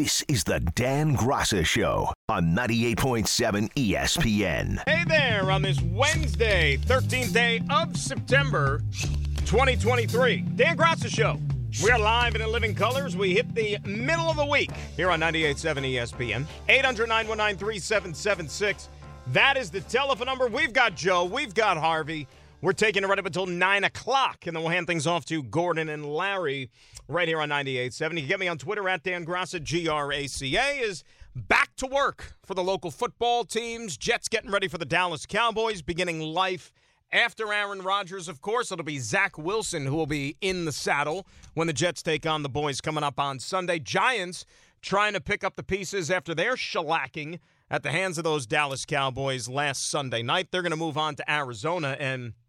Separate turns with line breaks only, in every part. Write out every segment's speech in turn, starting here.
This is the Dan Graca Show on 98.7 ESPN.
Hey there on this Wednesday, 13th day of September 2023. Dan Graca Show. We are live and in living colors. We hit the middle of the week here on 98.7 ESPN. 800 919 3776. That is the telephone number. We've got Joe. We've got Harvey. We're taking it right up until 9 o'clock, and then we'll hand things off to Gordon and Larry right here on 98.7. You can get me on Twitter at Dan Graca, G-R-A-C-A, is back to work for the local football teams. Jets getting ready for the Dallas Cowboys, beginning life after Aaron Rodgers, of course. It'll be Zach Wilson who will be in the saddle when the Jets take on the boys coming up on Sunday. Giants trying to pick up the pieces after their shellacking at the hands of those Dallas Cowboys last Sunday night. They're going to move on to Arizona and –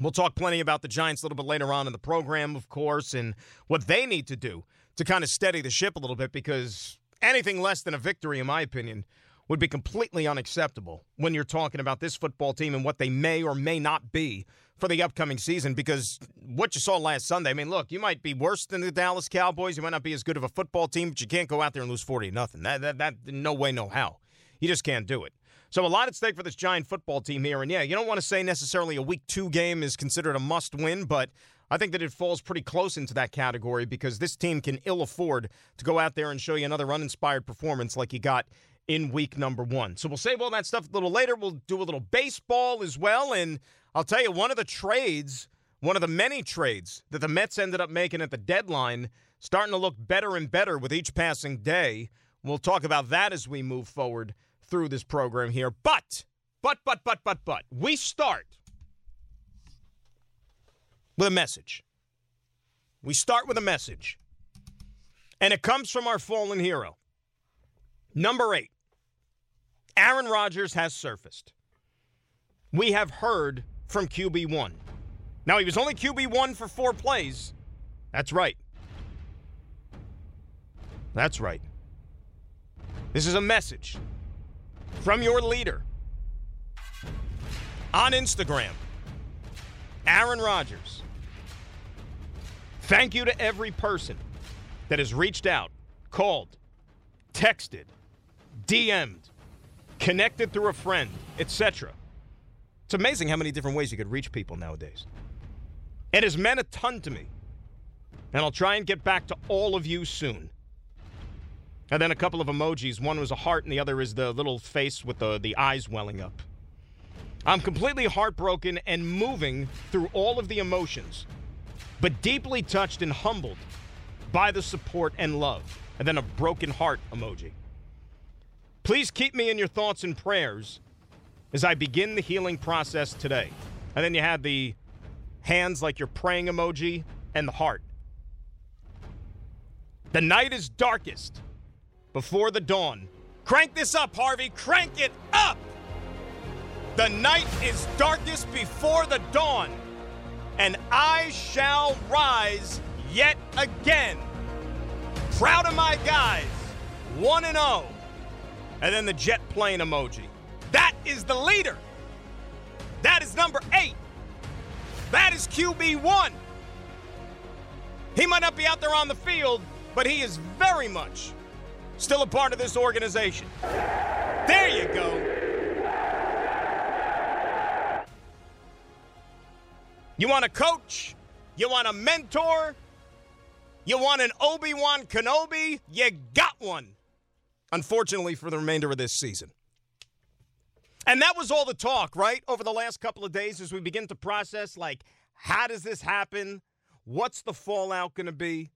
We'll talk plenty about the Giants a little bit later on in the program, of course, and what they need to do to kind of steady the ship a little bit because anything less than a victory, in my opinion, would be completely unacceptable when you're talking about this football team and what they may or may not be for the upcoming season because what you saw last Sunday, I mean, look, you might be worse than the Dallas Cowboys. You might not be as good of a football team, but you can't go out there and lose 40 nothing. That, that, that, no way, no how. You just can't do it. So a lot at stake for this Giant football team here. And yeah, you don't want to say necessarily a week two game is considered a must win, but I think that it falls pretty close into that category because this team can ill afford to go out there and show you another uninspired performance like you got in week number one. So we'll save all that stuff a little later. We'll do a little baseball as well. And I'll tell you, one of the trades, one of the many trades that the Mets ended up making at the deadline, starting to look better and better with each passing day. We'll talk about that as we move forward through this program here. But, but, but, but, but, but, we start with a message. We start with a message. And it comes from our fallen hero. Number eight Aaron Rodgers has surfaced. We have heard from QB1. Now, he was only QB1 for four plays. That's right. That's right. This is a message from your leader on Instagram, Aaron Rodgers. Thank you to every person that has reached out, called, texted, DM'd, connected through a friend, etc. It's amazing how many different ways you could reach people nowadays. It has meant a ton to me. And I'll try and get back to all of you soon. And then a couple of emojis. One was a heart, and the other is the little face with the, the eyes welling up. I'm completely heartbroken and moving through all of the emotions, but deeply touched and humbled by the support and love. And then a broken heart emoji. Please keep me in your thoughts and prayers as I begin the healing process today. And then you had the hands like you're praying emoji and the heart. The night is darkest before the dawn. Crank this up, Harvey. Crank it up. The night is darkest before the dawn, and I shall rise yet again. Proud of my guys, 1 and 0. And then the jet plane emoji. That is the leader. That is number 8. That is QB1. He might not be out there on the field, but he is very much still a part of this organization. There you go. You want a coach? You want a mentor? You want an Obi Wan Kenobi? You got one. Unfortunately, for the remainder of this season. And that was all the talk, right? Over the last couple of days as we begin to process, like, how does this happen? What's the fallout going to be?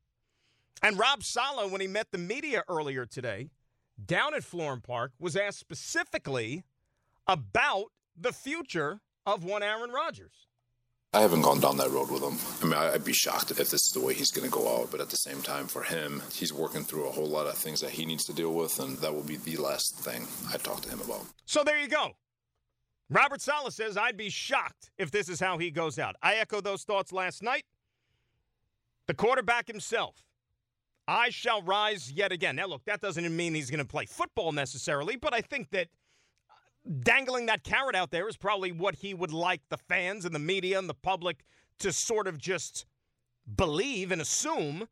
And Rob Saleh, when he met the media earlier today down at Florham Park, was asked specifically about the future of one Aaron Rodgers.
I haven't gone down that road with him. I mean, I'd be shocked if this is the way he's going to go out. But at the same time, for him, he's working through a whole lot of things that he needs to deal with, and that will be the last thing I talk to him about.
So there you go. Robert Saleh says, I'd be shocked if this is how he goes out. I echoed those thoughts last night. The quarterback himself I shall rise yet again. Now, look, that doesn't mean he's going to play football necessarily, but I think that uh, dangling that carrot out there is probably what he would like the fans and the media and the public to sort of just believe and assume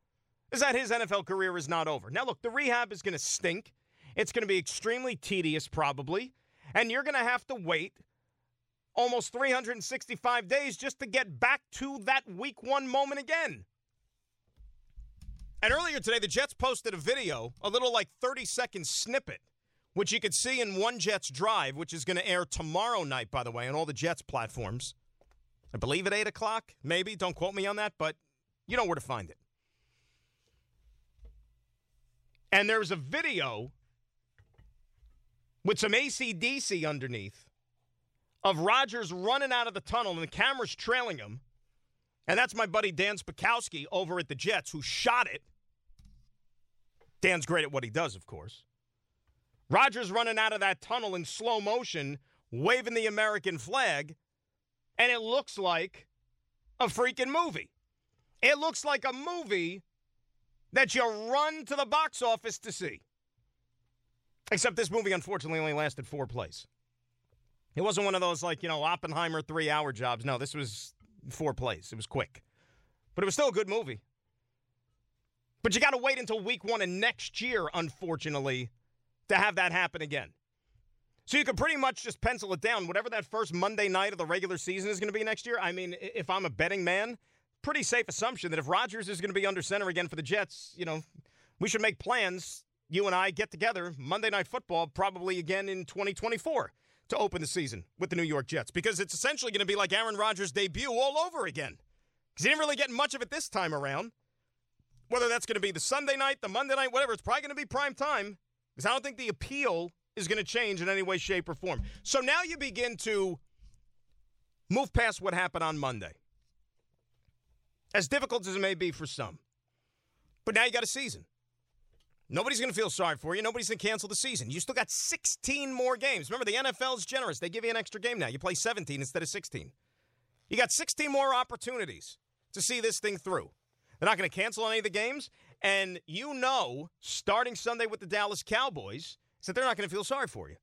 is that his NFL career is not over. Now, look, the rehab is going to stink. It's going to be extremely tedious, probably. And you're going to have to wait almost 365 days just to get back to that week one moment again. And earlier today, the Jets posted a video, a little like 30 second snippet, which you could see in One Jets Drive, which is going to air tomorrow night, by the way, on all the Jets platforms. I believe at 8 o'clock, maybe. Don't quote me on that, but you know where to find it. And there's a video with some ACDC underneath of Rodgers running out of the tunnel and the camera's trailing him. And that's my buddy Dan Spakowski over at the Jets who shot it. Dan's great at what he does, of course. Rodgers running out of that tunnel in slow motion, waving the American flag, and it looks like a freaking movie. It looks like a movie that you run to the box office to see. Except this movie, unfortunately, only lasted four plays. It wasn't one of those like, you know, Oppenheimer three hour jobs. No, this was four plays. It was quick. But it was still a good movie. But you got to wait until week one of next year, unfortunately, to have that happen again. So you could pretty much just pencil it down. Whatever that first Monday night of the regular season is going to be next year, I mean, if I'm a betting man, pretty safe assumption that if Rodgers is going to be under center again for the Jets, you know, we should make plans. You and I get together Monday Night Football probably again in 2024 to open the season with the New York Jets because it's essentially going to be like Aaron Rodgers' debut all over again. Because he didn't really get much of it this time around. Whether that's going to be the Sunday night, the Monday night, whatever, it's probably going to be prime time because I don't think the appeal is going to change in any way, shape, or form. So now you begin to move past what happened on Monday. As difficult as it may be for some. But now you got a season. Nobody's going to feel sorry for you. Nobody's going to cancel the season. You still got 16 more games. Remember, the NFL is generous. They give you an extra game now. You play 17 instead of 16. You got 16 more opportunities to see this thing through. They're not going to cancel any of the games. And you know, starting Sunday with the Dallas Cowboys, is that they're not going to feel sorry for you.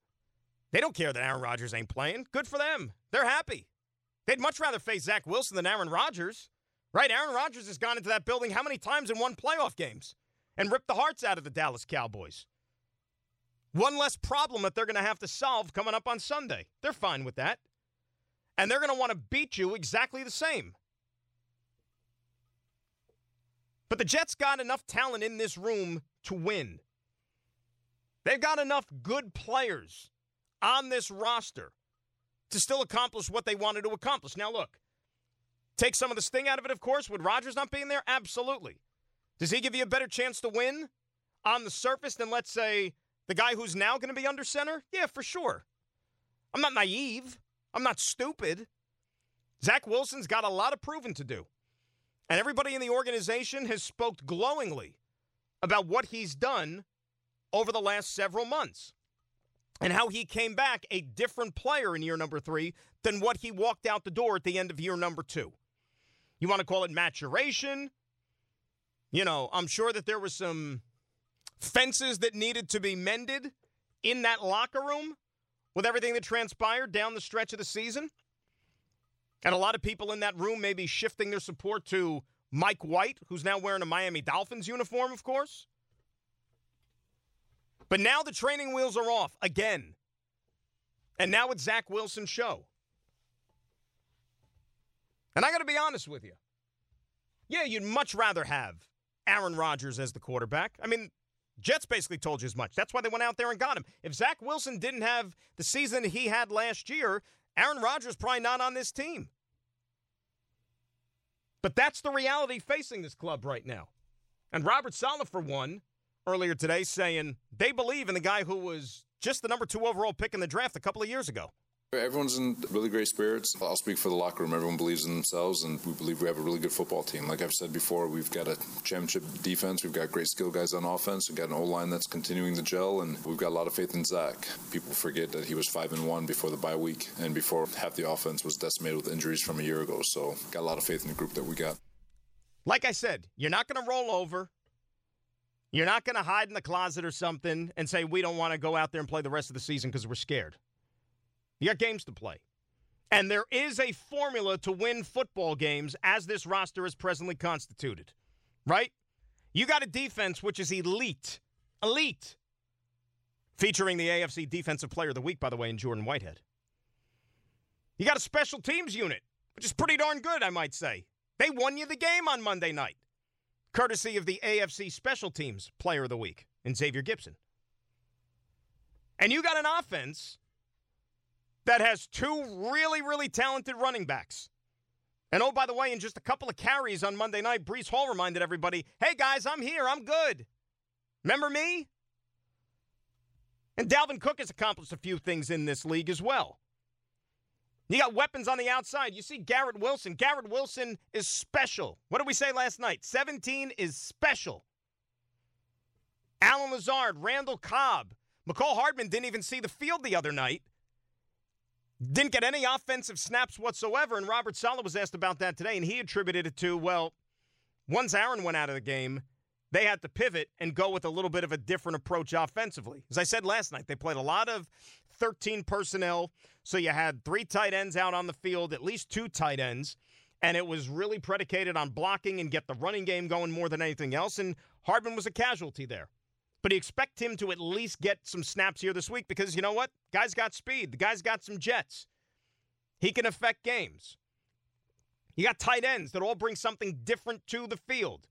They don't care that Aaron Rodgers ain't playing. Good for them. They're happy. They'd much rather face Zach Wilson than Aaron Rodgers. Right? Aaron Rodgers has gone into that building how many times in one playoff games? and ripped the hearts out of the Dallas Cowboys. One less problem that they're going to have to solve coming up on Sunday. They're fine with that. And they're going to want to beat you exactly the same. But the Jets got enough talent in this room to win. They've got enough good players on this roster to still accomplish what they wanted to accomplish. Now, look, take some of the sting out of it, of course, with Rodgers not being there? Absolutely. Does he give you a better chance to win on the surface than, let's say, the guy who's now going to be under center? Yeah, for sure. I'm not naive. I'm not stupid. Zach Wilson's got a lot of proving to do. And everybody in the organization has spoke glowingly about what he's done over the last several months and how he came back a different player in year number three than what he walked out the door at the end of year number two. You want to call it maturation? You know, I'm sure that there was some fences that needed to be mended in that locker room with everything that transpired down the stretch of the season. And a lot of people in that room may be shifting their support to Mike White, who's now wearing a Miami Dolphins uniform, of course. But now the training wheels are off again. And now it's Zach Wilson's show. And I got to be honest with you. Yeah, you'd much rather have Aaron Rodgers as the quarterback. I mean, Jets basically told you as much. That's why they went out there and got him. If Zach Wilson didn't have the season he had last year, Aaron Rodgers probably not on this team. But that's the reality facing this club right now. And Robert Saleh, for one, earlier today saying they believe in the guy who was just the number two overall pick in the draft a couple of years ago.
Everyone's in really great spirits. I'll speak for the locker room. Everyone believes in themselves, and we believe we have a really good football team. Like I've said before, we've got a championship defense. We've got great skill guys on offense. We've got an O line that's continuing to gel, and we've got a lot of faith in Zach. People forget that he was five and one before the bye week, and before half the offense was decimated with injuries from a year ago. So, got a lot of faith in the group that we got.
Like I said, you're not going to roll over. You're not going to hide in the closet or something and say we don't want to go out there and play the rest of the season because we're scared. You got games to play. And there is a formula to win football games as this roster is presently constituted, right? You got a defense which is elite. Elite. Featuring the AFC Defensive Player of the Week, by the way, in Jordan Whitehead. You got a special teams unit, which is pretty darn good, I might say. They won you the game on Monday night, courtesy of the AFC Special Teams Player of the Week in Xavier Gipson. And you got an offense that has two really, really talented running backs. And oh, by the way, in just a couple of carries on Monday night, Breece Hall reminded everybody hey, guys, I'm here. I'm good. Remember me? And Dalvin Cook has accomplished a few things in this league as well. You got weapons on the outside. You see Garrett Wilson. Garrett Wilson is special. What did we say last night? 17 is special. Allen Lazard, Randall Cobb. Mecole Hardman didn't even see the field the other night. Didn't get any offensive snaps whatsoever. And Robert Saleh was asked about that today, and he attributed it to, well, once Aaron went out of the game, they had to pivot and go with a little bit of a different approach offensively. As I said last night, they played a lot of 13 personnel. So you had three tight ends out on the field, at least two tight ends. And it was really predicated on blocking and get the running game going more than anything else. And Hardman was a casualty there. But you expect him to at least get some snaps here this week because you know what? Guy's got speed. The guy's got some jets. He can affect games. You got tight ends that all bring something different to the field.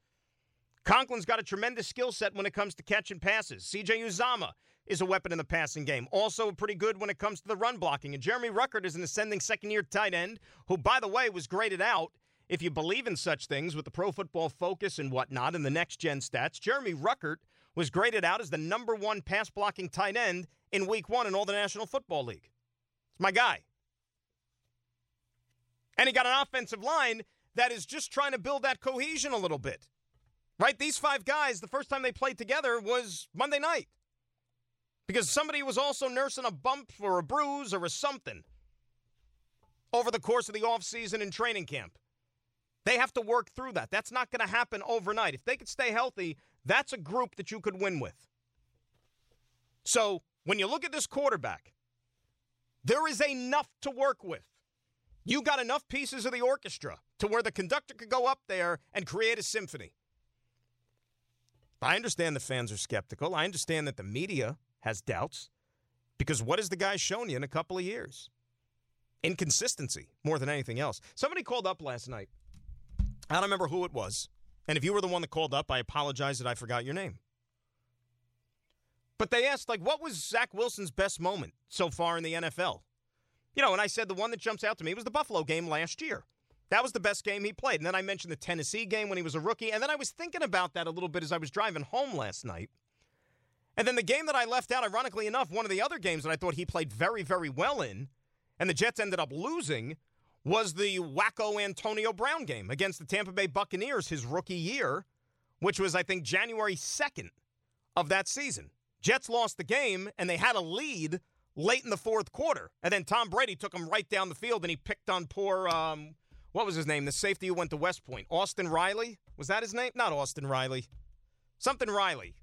Conklin's got a tremendous skill set when it comes to catching passes. CJ Uzomah is a weapon in the passing game. Also pretty good when it comes to the run blocking. And Jeremy Ruckert is an ascending second year tight end who, by the way, was graded out, if you believe in such things, with the pro football focus and whatnot and the next gen stats. Jeremy Ruckert was graded out as the number one pass blocking tight end in week one in all the National Football League. It's my guy. And he got an offensive line that is just trying to build that cohesion a little bit. Right? These five guys, the first time they played together was Monday night. Because somebody was also nursing a bump or a bruise or a something over the course of the offseason and training camp. They have to work through that. That's not going to happen overnight. If they could stay healthy, that's a group that you could win with. So when you look at this quarterback, there is enough to work with. You got enough pieces of the orchestra to where the conductor could go up there and create a symphony. I understand the fans are skeptical. I understand that the media has doubts because what has the guy shown you in a couple of years? Inconsistency more than anything else. Somebody called up last night. I don't remember who it was. And if you were the one that called up, I apologize that I forgot your name. But they asked, like, what was Zach Wilson's best moment so far in the NFL? You know, and I said the one that jumps out to me was the Buffalo game last year. That was the best game he played. And then I mentioned the Tennessee game when he was a rookie. And then I was thinking about that a little bit as I was driving home last night. And then the game that I left out, ironically enough, one of the other games that I thought he played very, very well in, and the Jets ended up losing, was the wacko Antonio Brown game against the Tampa Bay Buccaneers his rookie year, which was, I think, January 2nd of that season. Jets lost the game, and they had a lead late in the fourth quarter. And then Tom Brady took him right down the field, and he picked on poor, um, what was his name? The safety who went to West Point. Austin Riley? Was that his name? Not Austin Riley. Something Riley.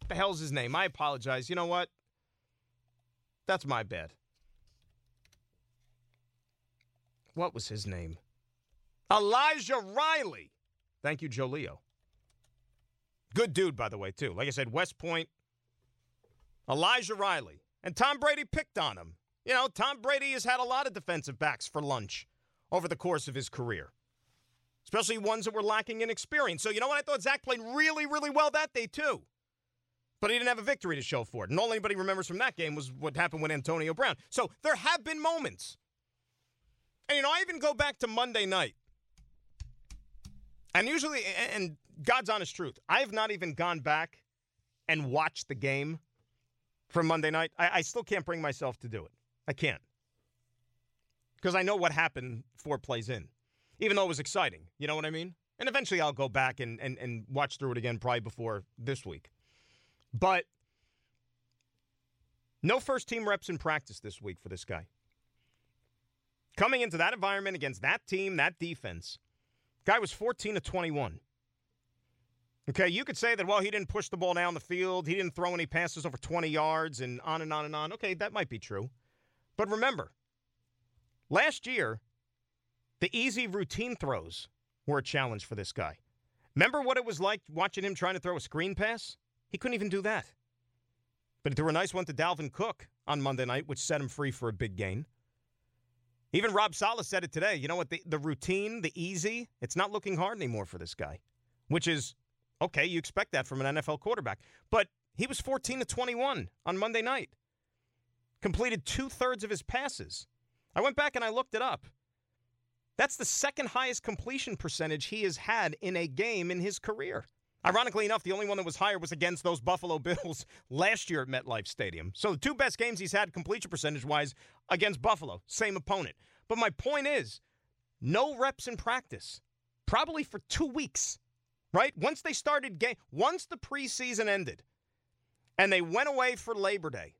What the hell's his name? I apologize. You know what? That's my bad. What was his name? Elijah Riley. Thank you, Joe Leo. Good dude, by the way, too. Like I said, West Point, Elijah Riley. And Tom Brady picked on him. You know, Tom Brady has had a lot of defensive backs for lunch over the course of his career, especially ones that were lacking in experience. So, you know what? I thought Zach played really, really well that day, too. But he didn't have a victory to show for it. And all anybody remembers from that game was what happened with Antonio Brown. So there have been moments and you know, I even go back to Monday night. And usually, and God's honest truth, I have not even gone back and watched the game from Monday night. I, I still can't bring myself to do it. I can't. Because I know what happened four plays in, even though it was exciting. You know what I mean? And eventually I'll go back and, and, and watch through it again, probably before this week. But no first team reps in practice this week for this guy. Coming into that environment against that team, that defense, guy was 14 to 21. Okay, you could say that, well, he didn't push the ball down the field, he didn't throw any passes over 20 yards, and on and on and on. Okay, that might be true. But remember, last year, the easy routine throws were a challenge for this guy. Remember what it was like watching him trying to throw a screen pass? He couldn't even do that. But he threw a nice one to Dalvin Cook on Monday night, which set him free for a big gain. Even Rob Saleh said it today. You know what? The, the routine, the easy, it's not looking hard anymore for this guy, which is okay. You expect that from an NFL quarterback. But he was 14 to 21 on Monday night, completed two thirds of his passes. I went back and I looked it up. That's the second highest completion percentage he has had in a game in his career. Ironically enough, the only one that was higher was against those Buffalo Bills last year at MetLife Stadium. So the two best games he's had completion percentage wise against Buffalo, same opponent. But my point is, no reps in practice, probably for two weeks, right? Once they started game, once the preseason ended, and they went away for Labor Day,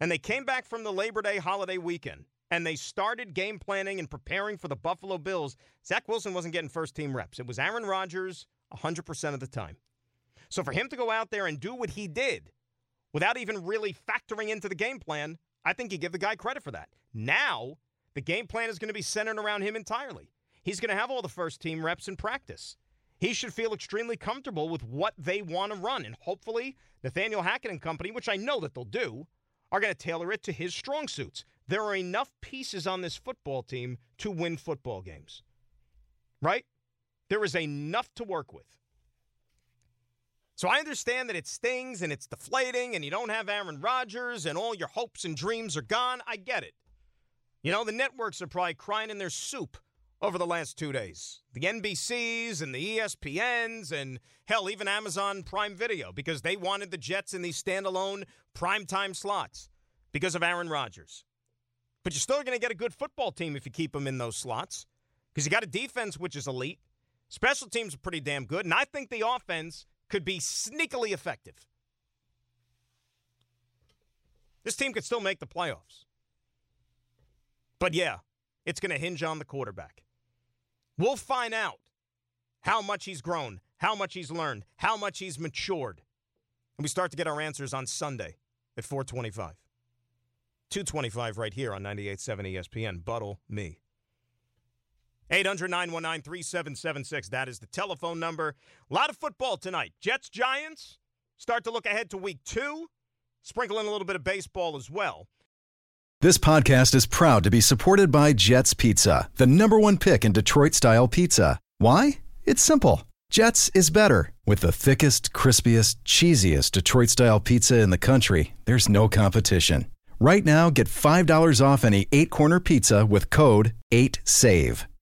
and they came back from the Labor Day holiday weekend, and they started game planning and preparing for the Buffalo Bills. Zach Wilson wasn't getting first team reps. It was Aaron Rodgers 100% of the time. So for him to go out there and do what he did without even really factoring into the game plan, I think you give the guy credit for that. Now, the game plan is going to be centered around him entirely. He's going to have all the first team reps in practice. He should feel extremely comfortable with what they want to run. And hopefully, Nathaniel Hackett and company, which I know that they'll do, are going to tailor it to his strong suits. There are enough pieces on this football team to win football games. Right? There is enough to work with. So I understand that it stings and it's deflating and you don't have Aaron Rodgers and all your hopes and dreams are gone. I get it. You know, the networks are probably crying in their soup over the last two days. The NBCs and the ESPNs and hell, even Amazon Prime Video because they wanted the Jets in these standalone primetime slots because of Aaron Rodgers. But you're still going to get a good football team if you keep them in those slots because you got a defense which is elite. Special teams are pretty damn good, and I think the offense could be sneakily effective. This team could still make the playoffs. But yeah, it's going to hinge on the quarterback. We'll find out how much he's grown, how much he's learned, how much he's matured. And we start to get our answers on Sunday at 425. 225 right here on 98.7 ESPN. Buttle me. 800 919 3776. That is the telephone number. A lot of football tonight. Jets, Giants. Start to look ahead to week two. Sprinkle in a little bit of baseball as well.
This podcast is proud to be supported by Jets Pizza, the number one pick in Detroit style pizza. Why? It's simple. Jets is better. With the thickest, crispiest, cheesiest Detroit style pizza in the country, there's no competition. Right now, get $5 off any eight corner pizza with code 8SAVE.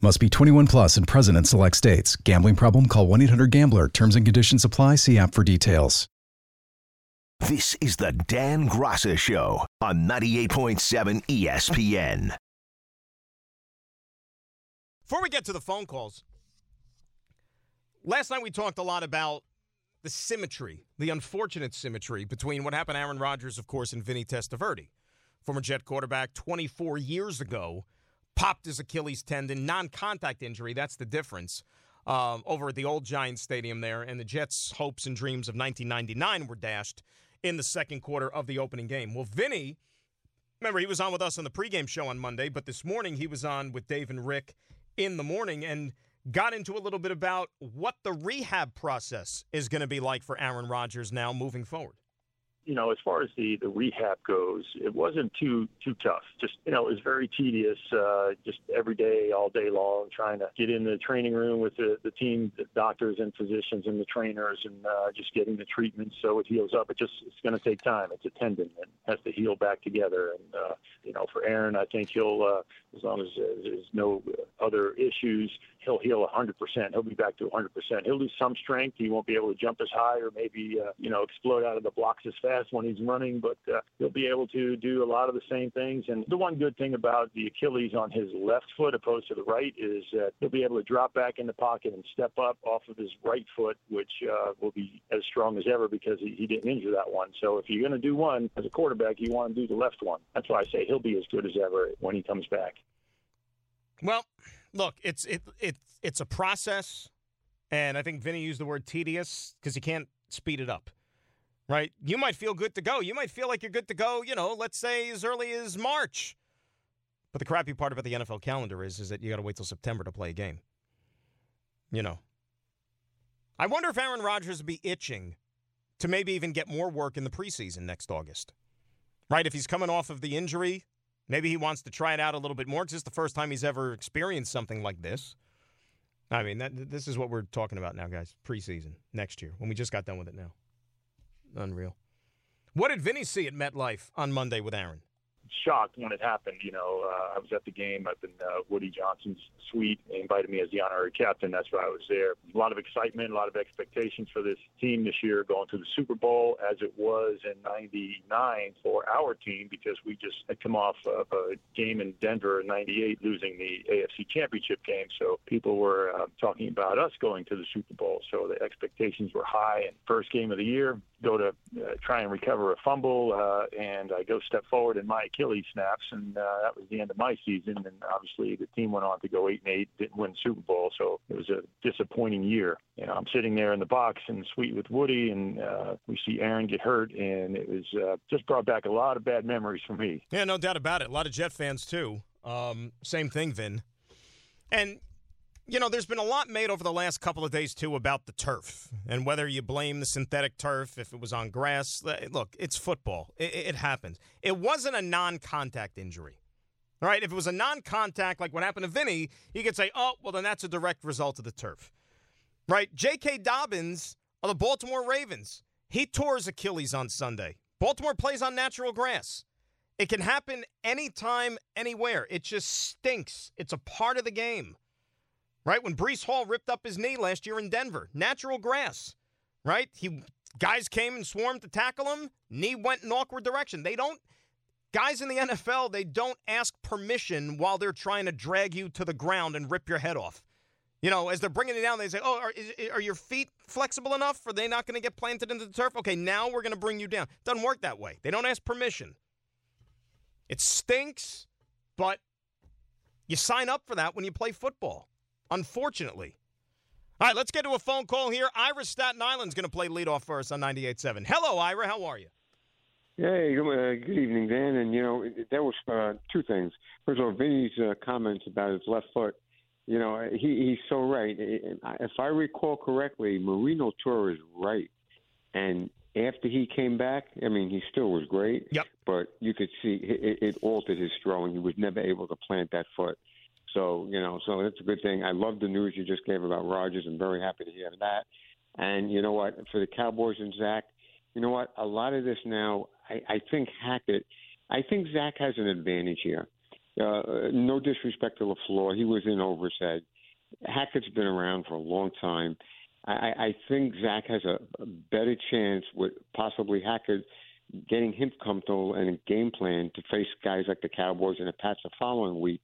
Must be 21 plus and present in select states. Gambling problem? Call 1 800 GAMBLER. Terms and conditions apply. See app for details.
This is the Dan Graca Show on 98.7 ESPN.
Before we get to the phone calls, last night we talked a lot about the symmetry, the unfortunate symmetry between what happened to Aaron Rodgers, of course, and Vinny Testaverde, former Jet quarterback 24 years ago popped his Achilles tendon, non contact injury. That's the difference. Um, over at the old Giants Stadium there, and the Jets' hopes and dreams of 1999 were dashed in the second quarter of the opening game. Well, Vinny, remember, he was on with us on the pregame show on Monday, but this morning he was on with Dave and Rick in the morning and got into a little bit about what the rehab process is going to be like for Aaron Rodgers now moving forward
you know, as far as the the rehab goes, it wasn't too too tough. Just you know, it was very tedious. Uh, just every day, all day long, trying to get in the training room with the the team, the doctors and physicians and the trainers, and uh, just getting the treatment so it heals up. It just it's going to take time. It's a tendon and has to heal back together, and uh, you know, for Aaron, I think he'll, uh, as long as uh, there's no other issues, he'll heal 100%. He'll be back to 100%. He'll lose some strength. He won't be able to jump as high or maybe, uh, you know, explode out of the blocks as fast when he's running, but uh, he'll be able to do a lot of the same things. And the one good thing about the Achilles on his left foot opposed to the right is that he'll be able to drop back in the pocket and step up off of his right foot, which uh, will be as strong as ever because he, he didn't injure that one. So if you're going to do one as a quarterback, you want to do the left one. That's why I say he'll be as good as ever when he comes back.
Well, look, it's it, it it's a process, and I think Vinny used the word tedious because you can't speed it up. Right? You might feel good to go. You might feel like you're good to go. You know, let's say as early as March. But the crappy part about the NFL calendar is is that you got to wait till September to play a game. You know. I wonder if Aaron Rodgers would be itching to maybe even get more work in the preseason next August. Right? If he's coming off of the injury Maybe he wants to try it out a little bit more because it's the first time he's ever experienced something like this. I mean, that, this is what we're talking about now, guys. Preseason next year when we just got done with it now. Unreal. What did Vinny see at MetLife on Monday with Aaron?
Shocked when it happened. You know, uh, I was at the game up in uh, Woody Johnson's suite. They invited me as the honorary captain. That's why I was there. A lot of excitement, a lot of expectations for this team this year, going to the Super Bowl as it was in '99 for our team because we just had come off of a game in Denver in '98, losing the AFC Championship game. So people were uh, talking about us going to the Super Bowl. So the expectations were high. And first game of the year, go to uh, try and recover a fumble, uh, and I go step forward, and my Achilles snaps, and uh, that was the end of my season. And obviously, the team went on to go eight and eight, didn't win Super Bowl, so it was a disappointing year. You know, I'm sitting there in the box the suite with Woody, and uh, we see Aaron get hurt, and it was uh, just brought back a lot of bad memories for me.
Yeah, no doubt about it. A lot of Jet fans too. Um, same thing, Vin. And you know, there's been a lot made over the last couple of days, too, about the turf and whether you blame the synthetic turf, if it was on grass. Uh, look, it's football. It, it happens. It wasn't a non contact injury. All right. If it was a non contact, like what happened to Vinny, you could say, oh, well, then that's a direct result of the turf. Right. J.K. Dobbins of the Baltimore Ravens, he tore his Achilles on Sunday. Baltimore plays on natural grass. It can happen anytime, anywhere. It just stinks. It's a part of the game right? When Breece Hall ripped up his knee last year in Denver, natural grass, right? He guys came and swarmed to tackle him, knee went in awkward direction. They don't guys in the NFL, they don't ask permission while they're trying to drag you to the ground and rip your head off. You know, as they're bringing it down, they say, "Oh, are, is, are your feet flexible enough? Are they not going to get planted into the turf? Okay, now we're going to bring you down." Doesn't work that way. They don't ask permission. It stinks, but you sign up for that when you play football unfortunately. All right, let's get to a phone call here. Ira Staten Island's going to play leadoff for us on 98.7. Hello, Ira. How are you?
Hey, good, uh, good evening, Dan. And, you know, there was uh, two things. First of all, Vinny's uh, comments about his left foot, you know, he, he's so right. If I recall correctly, Marino Tour is right. And after he came back, I mean, he still was great.
Yep.
But you could see it, it altered his throwing. He was never able to plant that foot. So, you know, so that's a good thing. I love the news you just gave about Rodgers. I'm very happy to hear that. And you know what? For the Cowboys and Zach, you know what? A lot of this now, I, I think Hackett, I think Zach has an advantage here. Uh, no disrespect to LaFleur. He was in Overshed. Hackett's been around for a long time. I, I think Zach has a, a better chance with possibly Hackett getting him comfortable and a game plan to face guys like the Cowboys and the Pats the following week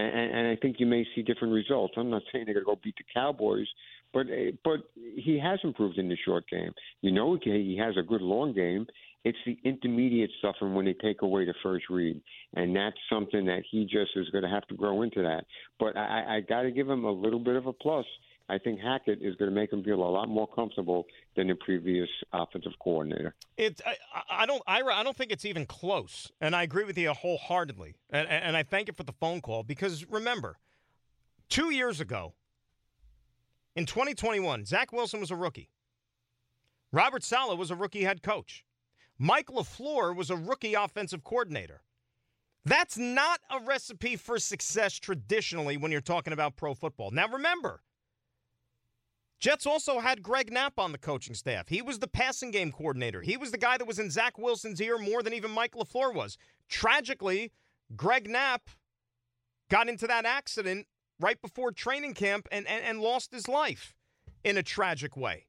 and, and I think you may see different results. I'm not saying they're going to go beat the Cowboys, but eh, but he has improved in the short game. You know, he has a good long game. It's the intermediate stuff, and when they take away the first read, and that's something that he just is going to have to grow into that. But I, I got to give him a little bit of a plus I think Hackett is going to make him feel a lot more comfortable than the previous offensive coordinator.
It, I, I don't, Ira, I don't think it's even close, and I agree with you wholeheartedly. And, and I thank you for the phone call because remember, two years ago, in 2021, Zach Wilson was a rookie. Robert Saleh was a rookie head coach. Mike LaFleur was a rookie offensive coordinator. That's not a recipe for success traditionally when you're talking about pro football. Now, remember, Jets also had Greg Knapp on the coaching staff. He was the passing game coordinator. He was the guy that was in Zach Wilson's ear more than even Mike LaFleur was. Tragically, Greg Knapp got into that accident right before training camp and, and, and lost his life in a tragic way.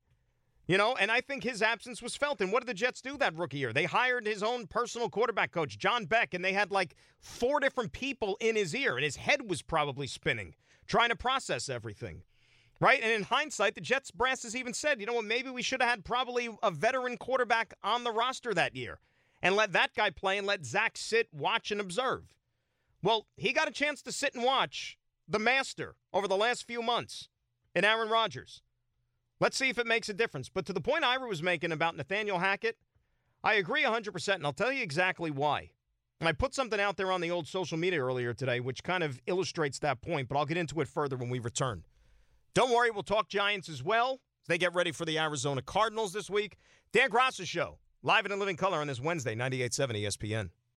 You know, and I think his absence was felt. And what did the Jets do that rookie year? They hired his own personal quarterback coach, John Beck, and they had like four different people in his ear, and his head was probably spinning, trying to process everything. Right? And in hindsight, the Jets brass has even said, you know what, maybe we should have had probably a veteran quarterback on the roster that year and let that guy play and let Zach sit, watch, and observe. Well, he got a chance to sit and watch the master over the last few months in Aaron Rodgers. Let's see if it makes a difference. But to the point Ira was making about Nathaniel Hackett, I agree 100%, and I'll tell you exactly why. And I put something out there on the old social media earlier today, which kind of illustrates that point, but I'll get into it further when we return. Don't worry, we'll talk Giants as well. As they get ready for the Arizona Cardinals this week. Dan Graca Show, live in a living color on this Wednesday, 98.7 ESPN.